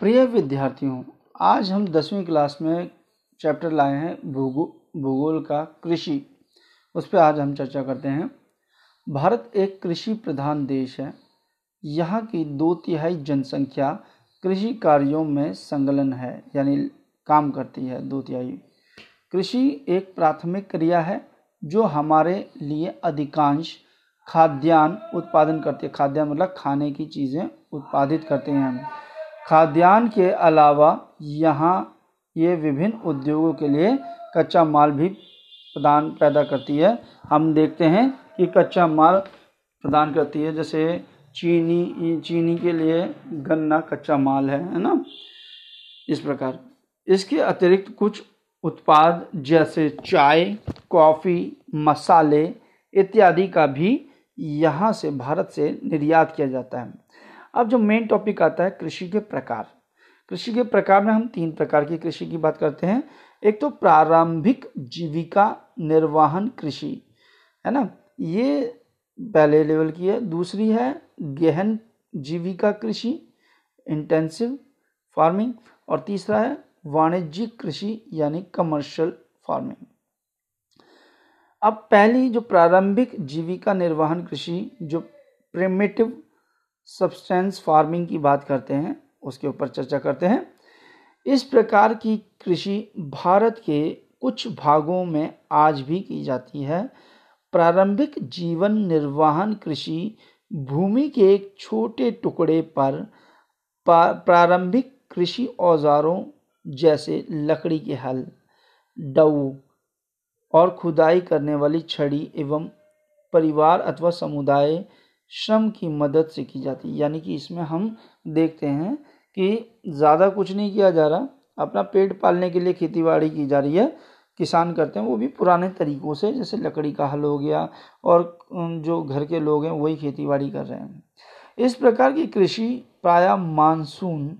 प्रिय विद्यार्थियों, आज हम दसवीं क्लास में चैप्टर लाए हैं भूगो, भूगोल का कृषि। उस पर आज हम चर्चा करते हैं। भारत एक कृषि प्रधान देश है। यहाँ की दो तिहाई जनसंख्या कृषि कार्यों में संलग्न है, यानी काम करती है दो तिहाई। कृषि एक प्राथमिक क्रिया है, जो हमारे लिए अधिकांश खाद्यान्न उत्पादन करते खाद्यान्न मतलब खाने की चीज़ें उत्पादित करते हैं खाद्यान्न के अलावा यहाँ ये विभिन्न उद्योगों के लिए कच्चा माल भी प्रदान पैदा करती है। हम देखते हैं कि कच्चा माल प्रदान करती है, जैसे चीनी चीनी के लिए गन्ना कच्चा माल है है ना? इस प्रकार। इसके अतिरिक्त कुछ उत्पाद जैसे चाय, कॉफ़ी, मसाले इत्यादि का भी यहाँ से भारत से निर्यात किया जाता है। अब जो मेन टॉपिक आता है, कृषि के प्रकार। कृषि के प्रकार में हम तीन प्रकार की कृषि की बात करते हैं। एक तो प्रारंभिक जीविका निर्वाहन कृषि, है ना? ये पहले लेवल की है। दूसरी है गहन जीविका कृषि इंटेंसिव फ़ार्मिंग और तीसरा है वाणिज्यिक कृषि, यानी कमर्शियल फ़ार्मिंग अब पहली जो प्रारंभिक जीविका निर्वाहन कृषि, जो प्रिमिटिव सब्सटेंस फ़ार्मिंग की बात करते हैं, उसके ऊपर चर्चा करते हैं। इस प्रकार की कृषि भारत के कुछ भागों में आज भी की जाती है। प्रारंभिक जीवन निर्वाहन कृषि भूमि के एक छोटे टुकड़े पर प्रारंभिक कृषि औजारों जैसे लकड़ी के हल, डऊ और खुदाई करने वाली छड़ी एवं परिवार अथवा समुदाय श्रम की मदद से की जाती है। यानी कि इसमें हम देखते हैं कि ज़्यादा कुछ नहीं किया जा रहा, अपना पेट पालने के लिए खेती की जा रही है। किसान करते हैं, वो भी पुराने तरीक़ों से, जैसे लकड़ी का हल हो गया और जो घर के लोग हैं, वही खेती बाड़ी कर रहे हैं। इस प्रकार की कृषि प्राय मानसून,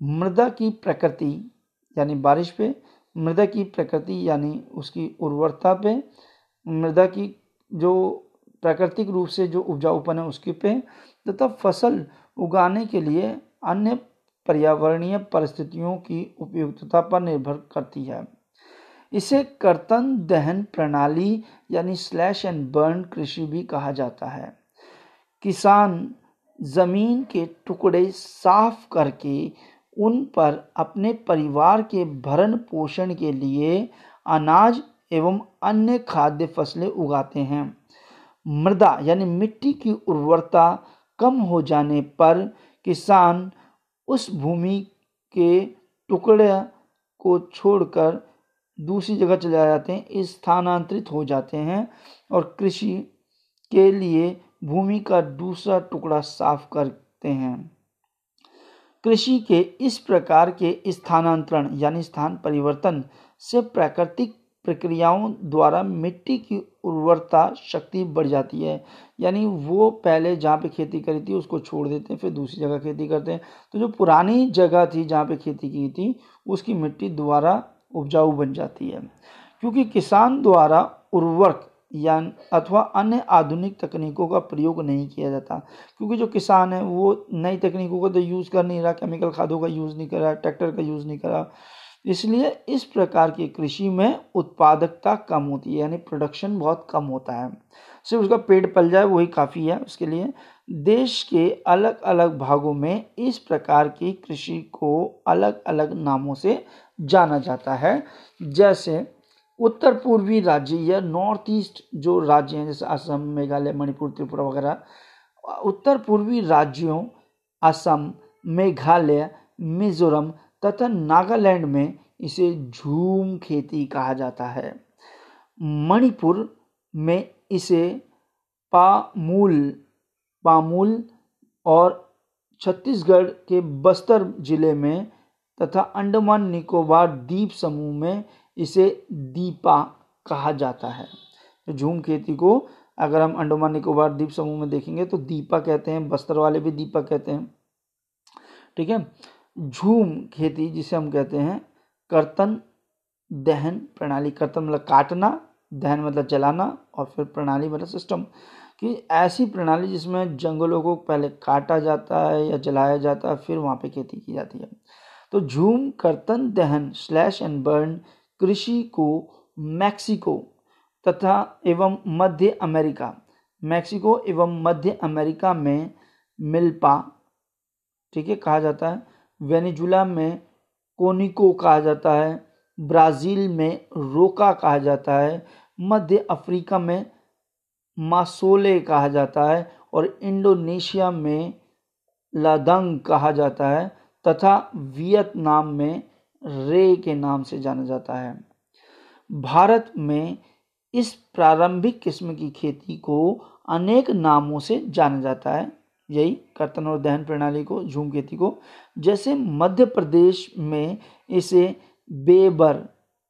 मृदा की प्रकृति, यानी बारिश पे, मृदा की प्रकृति, यानी उसकी उर्वरता पे, मृदा की जो प्राकृतिक रूप से जो उपजाऊपन है उसके पे, तथा फ़सल उगाने के लिए अन्य पर्यावरणीय परिस्थितियों की उपयुक्तता पर निर्भर करती है। इसे कर्तन दहन प्रणाली यानी स्लैश एंड बर्न कृषि भी कहा जाता है। किसान ज़मीन के टुकड़े साफ़ करके उन पर अपने परिवार के भरण पोषण के लिए अनाज एवं अन्य खाद्य फ़सलें उगाते हैं। मृदा यानी मिट्टी की उर्वरता कम हो जाने पर किसान उस भूमि के टुकड़े को छोड़कर दूसरी जगह चले जाते हैं स्थानांतरित हो जाते हैं और कृषि के लिए भूमि का दूसरा टुकड़ा साफ़ करते हैं। कृषि के इस प्रकार के स्थानांतरण यानी स्थान परिवर्तन से प्राकृतिक प्रक्रियाओं द्वारा मिट्टी की उर्वरता शक्ति बढ़ जाती है। यानी वो पहले जहाँ पे खेती करी थी, उसको छोड़ देते हैं, फिर दूसरी जगह खेती करते हैं। तो जो पुरानी जगह थी जहाँ पे खेती की थी, उसकी मिट्टी दोबारा उपजाऊ बन जाती है। क्योंकि किसान द्वारा उर्वरक या अथवा अन्य आधुनिक तकनीकों का प्रयोग नहीं किया जाता। क्योंकि जो किसान है, वो नई तकनीकों का तो यूज़ कर नहीं रहा, केमिकल खादों का यूज़ नहीं कर रहा, ट्रैक्टर का यूज़ नहीं कर रहा। इसलिए इस प्रकार की कृषि में उत्पादकता कम होती है, यानी प्रोडक्शन बहुत कम होता है। सिर्फ़ उसका पेट पल जाए, वही काफ़ी है उसके लिए। देश के अलग अलग भागों में इस प्रकार की कृषि को अलग अलग नामों से जाना जाता है। जैसे उत्तर पूर्वी राज्य या नॉर्थ ईस्ट जो राज्य हैं, जैसे असम, मेघालय, मणिपुर, त्रिपुरा वगैरह, उत्तर पूर्वी राज्यों, असम, मेघालय, मिजोरम तथा नागालैंड में इसे झूम खेती कहा जाता है। मणिपुर में इसे पामूल पामूल और छत्तीसगढ़ के बस्तर ज़िले में तथा अंडमान निकोबार द्वीप समूह में इसे दीपा कहा जाता है। झूम खेती को अगर हम अंडमान निकोबार द्वीप समूह में देखेंगे तो दीपा कहते हैं, बस्तर वाले भी दीपा कहते हैं। ठीक है? झूम खेती, जिसे हम कहते हैं, कर्तन दहन प्रणाली। कर्तन मतलब काटना, दहन मतलब जलाना, और फिर प्रणाली मतलब सिस्टम कि ऐसी प्रणाली जिसमें जंगलों को पहले काटा जाता है या जलाया जाता है, फिर वहाँ पे खेती की जाती है। तो झूम, कर्तन दहन स्लैश एंड बर्न कृषि को मैक्सिको तथा एवं मध्य अमेरिका। मैक्सिको एवं मध्य अमेरिका में मिल्पा, ठीक है, कहा जाता है। वेनेजुला में कोनिको कहा जाता है, ब्राज़ील में रोका कहा जाता है, मध्य अफ्रीका में मासोले कहा जाता है और इंडोनेशिया में लादंग कहा जाता है तथा वियतनाम में रे के नाम से जाना जाता है। भारत में इस प्रारंभिक किस्म की खेती को अनेक नामों से जाना जाता है, यही कर्तन और दहन प्रणाली को, झूम खेती को। जैसे मध्य प्रदेश में इसे बेबर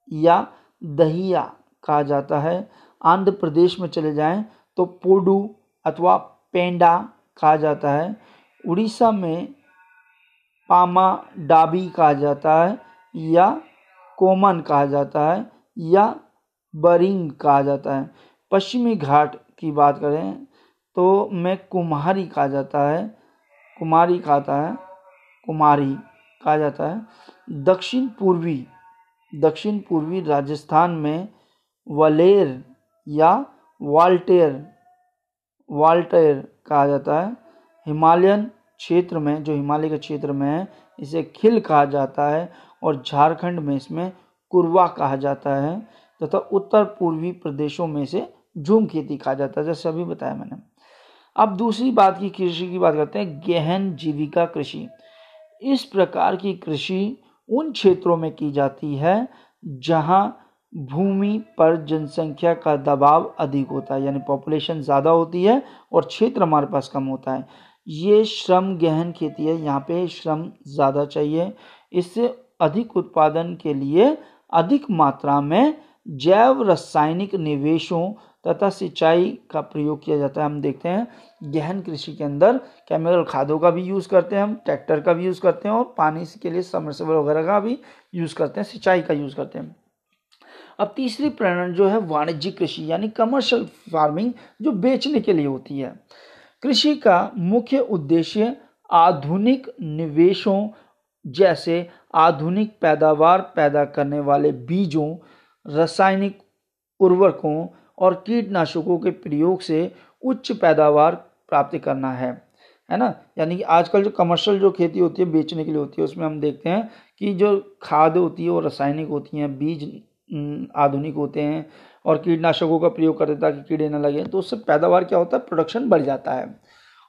या दहिया कहा जाता है। आंध्र प्रदेश में चले जाएँ तो पोडू अथवा पेंडा कहा जाता है। उड़ीसा में पामा डाबी कहा जाता है या कोमन कहा जाता है या बरिंग कहा जाता है। पश्चिमी घाट की बात करें तो में कुम्हारी कहा जाता है। कुमारी कहता है, कुमारी कहा जाता है। दक्षिण पूर्वी दक्षिण पूर्वी राजस्थान में वलेर या वाल्टेर वाल्टेर कहा जाता है। हिमालयन क्षेत्र में, जो हिमालय के क्षेत्र में है, इसे खिल कहा जाता है और झारखंड में इसमें कुरवा कहा जाता है। तथा तो उत्तर पूर्वी प्रदेशों में से झूम खेती कहा जाता है, जैसे अभी बताया मैंने। अब दूसरी बात की कृषि की बात करते हैं, गहन जीविका कृषि। इस प्रकार की कृषि उन क्षेत्रों में की जाती है, जहाँ भूमि पर जनसंख्या का दबाव अधिक होता है, यानी पॉपुलेशन ज़्यादा होती है और क्षेत्र हमारे पास कम होता है। ये श्रम गहन खेती है, यहाँ पे श्रम ज़्यादा चाहिए। इससे अधिक उत्पादन के लिए अधिक मात्रा में जैव रासायनिक निवेशों तथा सिंचाई का प्रयोग किया जाता है। हम देखते हैं, गहन कृषि के अंदर केमिकल खादों का भी यूज़ करते हैं हम ट्रैक्टर का भी यूज़ करते हैं और पानी के लिए समरसेबल वगैरह का भी यूज़ करते हैं, सिंचाई का यूज़ करते हैं। अब तीसरी प्रेरणा जो है, वाणिज्यिक कृषि यानी कमर्शियल फ़ार्मिंग जो बेचने के लिए होती है। कृषि का मुख्य उद्देश्य आधुनिक निवेशों जैसे आधुनिक पैदावार पैदा करने वाले बीजों, रासायनिक उर्वरकों और कीटनाशकों के प्रयोग से उच्च पैदावार प्राप्त करना है। है ना? यानी कि आजकल जो कमर्शियल जो खेती होती है, बेचने के लिए होती है, उसमें हम देखते हैं कि जो खाद होती है वो रासायनिक होती हैं, बीज आधुनिक होते हैं और कीटनाशकों का प्रयोग करते ताकि कीड़े न लगे तो उससे पैदावार क्या होता है? प्रोडक्शन बढ़ जाता है।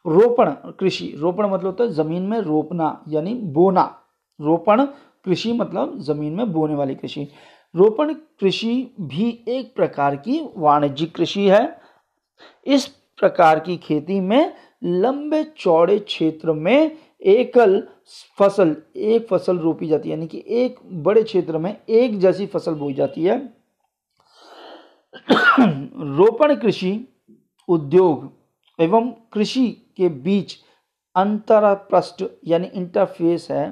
रोपण, कृषि, रोपण मतलब होता है ज़मीन में रोपना, यानी बोना। रोपण, कृषि मतलब ज़मीन में बोने वाली कृषि। रोपण कृषि भी एक प्रकार की वाणिज्यिक कृषि है। इस प्रकार की खेती में लंबे चौड़े क्षेत्र में एकल फ़सल, एक फ़सल रोपी जाती है, यानी कि एक बड़े क्षेत्र में एक जैसी फ़सल बोई जाती है। रोपण कृषि उद्योग एवं कृषि के बीच अंतरप्रष्ट यानी इंटरफेस है।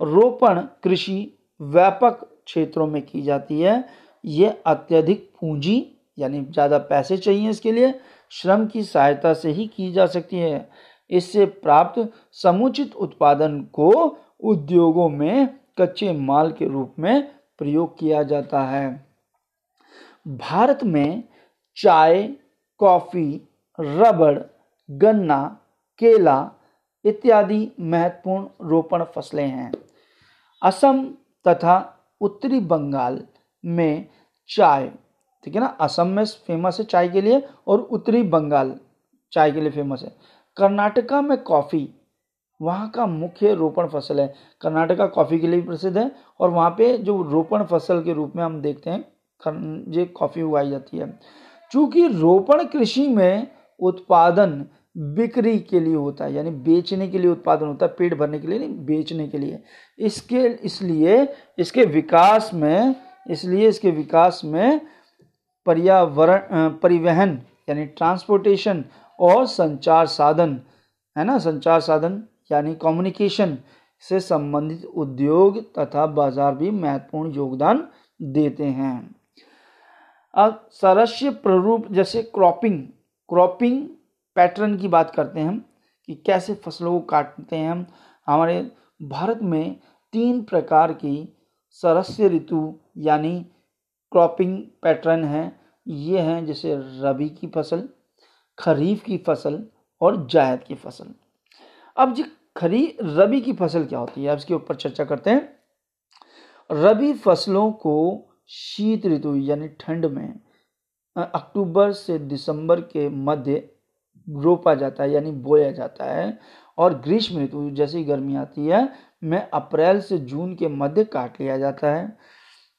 रोपण कृषि व्यापक क्षेत्रों में की जाती है। ये अत्यधिक पूंजी, यानी ज़्यादा पैसे चाहिए इसके लिए, श्रम की सहायता से ही की जा सकती है। इससे प्राप्त समुचित उत्पादन को उद्योगों में कच्चे माल के रूप में प्रयोग किया जाता है। भारत में चाय, कॉफ़ी, रबड़, गन्ना, केला इत्यादि महत्वपूर्ण रोपण फ़सलें हैं। असम तथा उत्तरी बंगाल में चाय, ठीक है ना? असम में फ़ेमस है चाय के लिए और उत्तरी बंगाल चाय के लिए फ़ेमस है। कर्नाटका में कॉफ़ी, वहाँ का मुख्य रोपण फ़सल है। कर्नाटका कॉफ़ी के लिए प्रसिद्ध है और वहाँ पे जो रोपण फ़सल के रूप में हम देखते हैं ये कॉफ़ी उगाई जाती है। चूँकि रोपण कृषि में उत्पादन बिक्री के लिए होता है, यानी बेचने के लिए उत्पादन होता है, पेट भरने के लिए नहीं, बेचने के लिए। इसके, इसलिए, इसके विकास में, इसलिए इसके विकास में पर्यावरण परिवहन, यानी ट्रांसपोर्टेशन और संचार साधन, है ना? संचार साधन, यानी कम्युनिकेशन से संबंधित उद्योग तथा बाज़ार भी महत्वपूर्ण योगदान देते हैं। अब सरस्य प्ररूप, जैसे क्रॉपिंग क्रॉपिंग पैटर्न की बात करते हैं हम, कि कैसे फ़सलों को काटते हैं हम। हमारे भारत में तीन प्रकार की सरस्य ऋतु, यानी क्रॉपिंग पैटर्न है। ये हैं जैसे रबी की फ़सल, खरीफ की फ़सल और जायद की फ़सल। अब जी खरी, रबी की फ़सल क्या होती है? अब इसके ऊपर चर्चा करते हैं। रबी फ़सलों को शीत ऋतु, यानी ठंड में अक्टूबर से दिसंबर के मध्य रोपा जाता है, यानी बोया जाता है। और ग्रीष्म ऋतु जैसी गर्मी आती है, में अप्रैल से जून के मध्य काट लिया जाता है।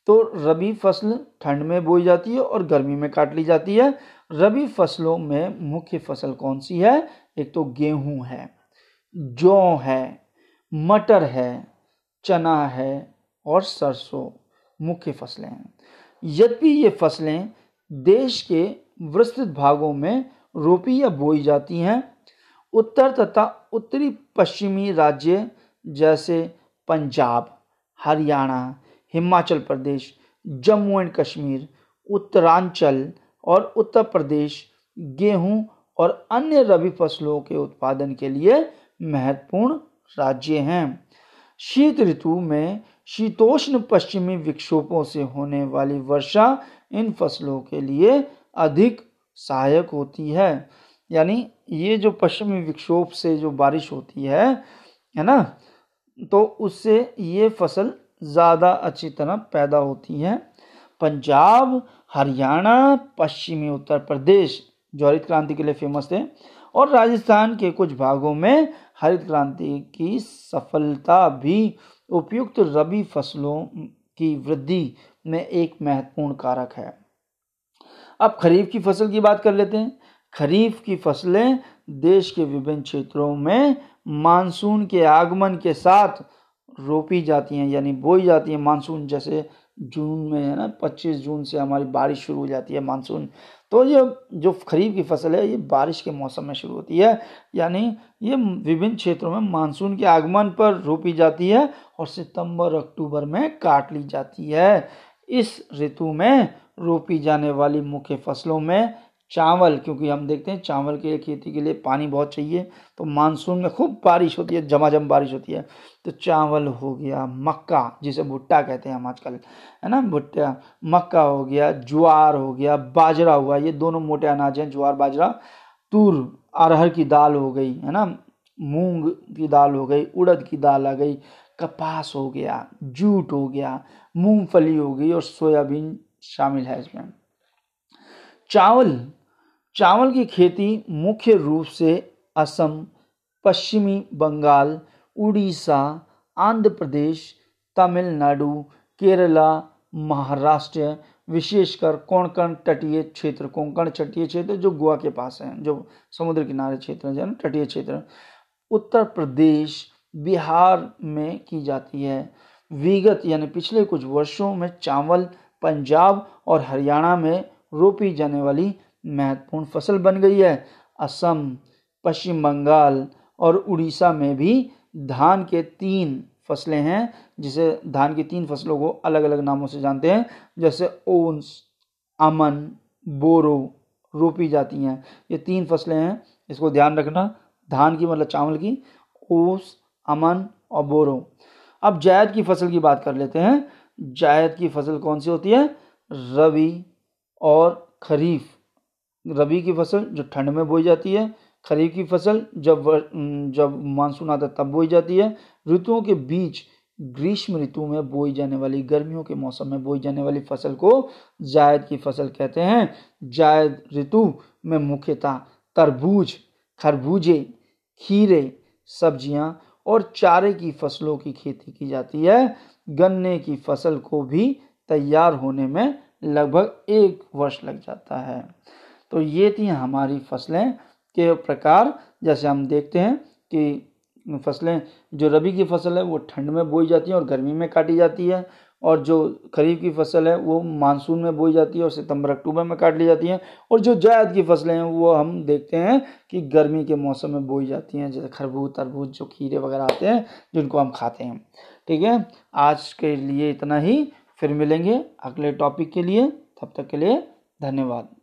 तो रबी फ़सल ठंड में बोई जाती है और गर्मी में काट ली जाती है। रबी फ़सलों में मुख्य फ़सल कौन सी है? एक तो गेहूँ है, जौ है, मटर है, चना है और सरसों मुख्य फ़सलें हैं। यद्यपि ये फ़सलें देश के विस्तृत भागों में रोपी या बोई जाती हैं। उत्तर तथा उत्तरी पश्चिमी राज्य जैसे पंजाब, हरियाणा, हिमाचल प्रदेश, जम्मू एंड कश्मीर, उत्तरांचल और उत्तर प्रदेश, गेहूँ और अन्य रबी फ़सलों के उत्पादन के लिए महत्वपूर्ण राज्य हैं। शीत ऋतु में शीतोष्ण पश्चिमी विक्षोभों से होने वाली वर्षा इन फ़सलों के लिए अधिक सहायक होती है। यानी ये जो पश्चिमी विक्षोभ से जो बारिश होती है है ना? तो उससे ये फ़सल ज़्यादा अच्छी तरह पैदा होती है। पंजाब, हरियाणा, पश्चिमी उत्तर प्रदेश, जो हरित क्रांति के लिए फ़ेमस थे, और राजस्थान के कुछ भागों में हरित क्रांति की सफलता भी उपयुक्त रबी फ़सलों की वृद्धि में एक महत्वपूर्ण कारक है। अब खरीफ की फ़सल की बात कर लेते हैं। खरीफ की फ़सलें देश के विभिन्न क्षेत्रों में मानसून के आगमन के साथ रोपी जाती हैं, यानी बोई जाती हैं मानसून। जैसे जून में है ना 25 जून से हमारी बारिश शुरू हो जाती है मानसून। तो ये जो खरीफ की फ़सल है, ये बारिश के मौसम में शुरू होती है। यानी ये विभिन्न क्षेत्रों में मानसून के आगमन पर रोपी जाती है और सितंबर, अक्टूबर में काट ली जाती है। इस ऋतु में रोपी जाने वाली मुख्य फ़सलों में चावल, क्योंकि हम देखते हैं चावल के खेती के लिए पानी बहुत चाहिए तो मानसून में खूब बारिश होती है, जमाजम बारिश होती है। तो चावल हो गया मक्का, जिसे भुट्टा कहते हैं हम आजकल, है ना? भुट्टा, मक्का हो गया, ज्वार हो गया, बाजरा हुआ, ये दोनों मोटे अनाज हैं, ज्वार, बाजरा। तूर, अरहर की दाल हो गई, है ना? मूंग की दाल हो गई, उड़द की दाल आ गई कपास हो गया, जूट हो गया, मूंगफली हो गई और सोयाबीन शामिल है इसमें। चावल चावल की खेती मुख्य रूप से असम, पश्चिमी बंगाल, उड़ीसा, आंध्र प्रदेश, तमिलनाडु, केरला, महाराष्ट्र, विशेषकर कोंकण तटीय क्षेत्र, कोंकण तटीय क्षेत्र जो गोवा के पास है, जो समुद्र किनारे क्षेत्र है ना, तटीय क्षेत्र। उत्तर प्रदेश बिहार में की जाती है। विगत, यानी पिछले कुछ वर्षों में चावल, पंजाब और हरियाणा में रोपी जाने वाली महत्वपूर्ण फ़सल बन गई है। असम, पश्चिम बंगाल और उड़ीसा में भी धान के तीन फ़सलें हैं, जिसे धान की तीन फ़सलों को अलग अलग नामों से जानते हैं, जैसे ओन्स अमन, बोरो रोपी जाती हैं। ये तीन फ़सलें हैं, इसको ध्यान रखना, धान की मतलब चावल की, ओस अमन और बोरो। अब जायद की फ़सल की बात कर लेते हैं। जायद की फ़सल कौन सी होती है? रबी और खरीफ। रबी की फ़सल जो ठंड में बोई जाती है, खरीफ की फ़सल जब जब मानसून आता तब बोई जाती है। ऋतुओं के बीच ग्रीष्म ऋतु में बोई जाने वाली गर्मियों के मौसम में बोई जाने वाली फ़सल को जायद की फ़सल कहते हैं। जायद ऋतु में मुख्यतः तरबूज, खरबूजे, खीरे, सब्ज़ियाँ और चारे की फ़सलों की खेती की जाती है। गन्ने की फ़सल को भी तैयार होने में लगभग एक वर्ष लग जाता है। तो ये थी हमारी फ़सलें के प्रकार। जैसे हम देखते हैं कि फ़सलें, जो रबी की फ़सल है, वो ठंड में बोई जाती है और गर्मी में काटी जाती है। और जो खरीफ की फ़सल है, वो मानसून में बोई जाती है और सितंबर, अक्टूबर में काट ली जाती है। और जो जायद की फ़सलें हैं, वो हम देखते हैं कि गर्मी के मौसम में बोई जाती हैं, जैसे खरबूज, तरबूज, जो खीरे वगैरह आते हैं, जिनको हम खाते हैं। ठीक है? आज के लिए इतना ही। फिर मिलेंगे अगले टॉपिक के लिए। तब तक के लिए धन्यवाद।